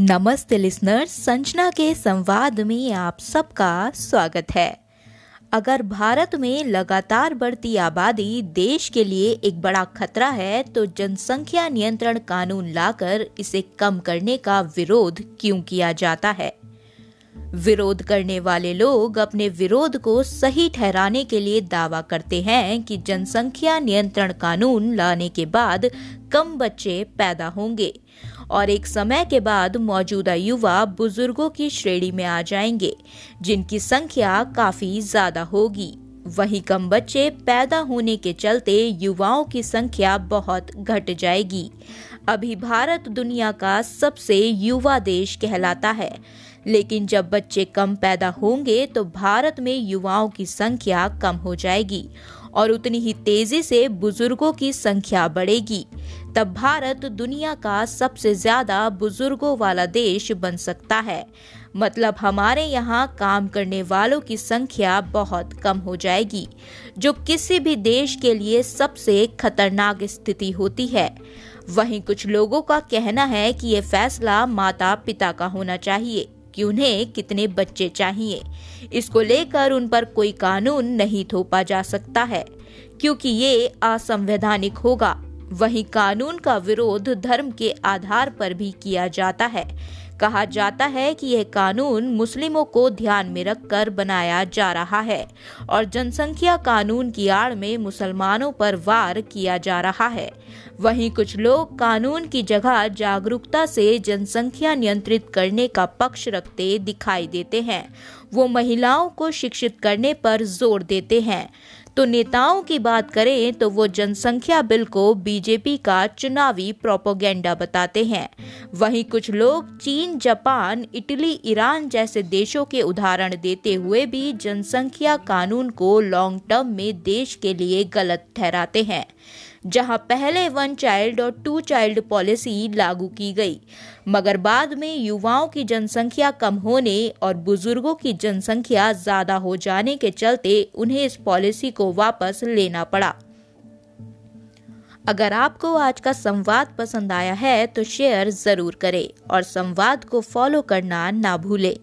नमस्ते लिसनर्स संजना के संवाद में आप सबका स्वागत है। अगर भारत में लगातार बढ़ती आबादी देश के लिए एक बड़ा खतरा है तो जनसंख्या नियंत्रण कानून लाकर इसे कम करने का विरोध क्यों किया जाता है? विरोध करने वाले लोग अपने विरोध को सही ठहराने के लिए दावा करते हैं कि जनसंख्या नियंत्रण कानून लाने के बाद कम बच्चे पैदा होंगे। और एक समय के बाद मौजूदा युवा बुज़ुर्गों की श्रेणी में आ जाएँगे, जिनकी संख्या काफ़ी ज़्यादा होगी। वही कम बच्चे पैदा होने के चलते युवाओं की संख्या बहुत घट जाएगी। अभी भारत दुनिया का सबसे युवा देश कहलाता है, लेकिन जब बच्चे कम पैदा होंगे तो भारत में युवाओं की संख्या कम हो जाएगी और उतनी ही तेज़ी से बुज़ुर्गों की संख्या बढ़ेगी। तब भारत दुनिया का सबसे ज़्यादा बुज़ुर्गों वाला देश बन सकता है। मतलब हमारे यहाँ काम करने वालों की संख्या बहुत कम हो जाएगी, जो किसी भी देश के लिए सबसे खतरनाक स्थिति होती है। वहीं कुछ लोगों का कहना है कि ये फैसला माता पिता का होना चाहिए, कि उन्हें कितने बच्चे चाहिए। इसको लेकर उन पर कोई कानून नहीं थोपा जा सकता है, क्योंकि ये असंवैधानिक होगा। वहीं कानून का विरोध धर्म के आधार पर भी किया जाता है। कहा जाता है कि यह कानून मुस्लिमों को ध्यान में रखकर बनाया जा रहा है और जनसंख्या कानून की आड़ में मुसलमानों पर वार किया जा रहा है। वहीं कुछ लोग कानून की जगह जागरूकता से जनसंख्या नियंत्रित करने का पक्ष रखते दिखाई देते हैं। वो महिलाओं को शिक्षित करने पर ज़ोर देते हैं। तो नेताओं की बात करें तो वो जनसंख्या बिल को बीजेपी का चुनावी प्रोपोगेंडा बताते हैं। वहीं कुछ लोग चीन, जापान, इटली, ईरान जैसे देशों के उदाहरण देते हुए भी जनसंख्या कानून को लॉन्ग टर्म में देश के लिए गलत ठहराते हैं। जहाँ पहले वन चाइल्ड और टू चाइल्ड पॉलिसी लागू की गई। मगर बाद में युवाओं की जनसंख्या कम होने और बुज़ुर्गों की जनसंख्या ज़्यादा हो जाने के चलते उन्हें इस पॉलिसी को वापस लेना पड़ा। अगर आपको आज का संवाद पसंद आया है तो शेयर ज़रूर करें और संवाद को फॉलो करना ना भूलें।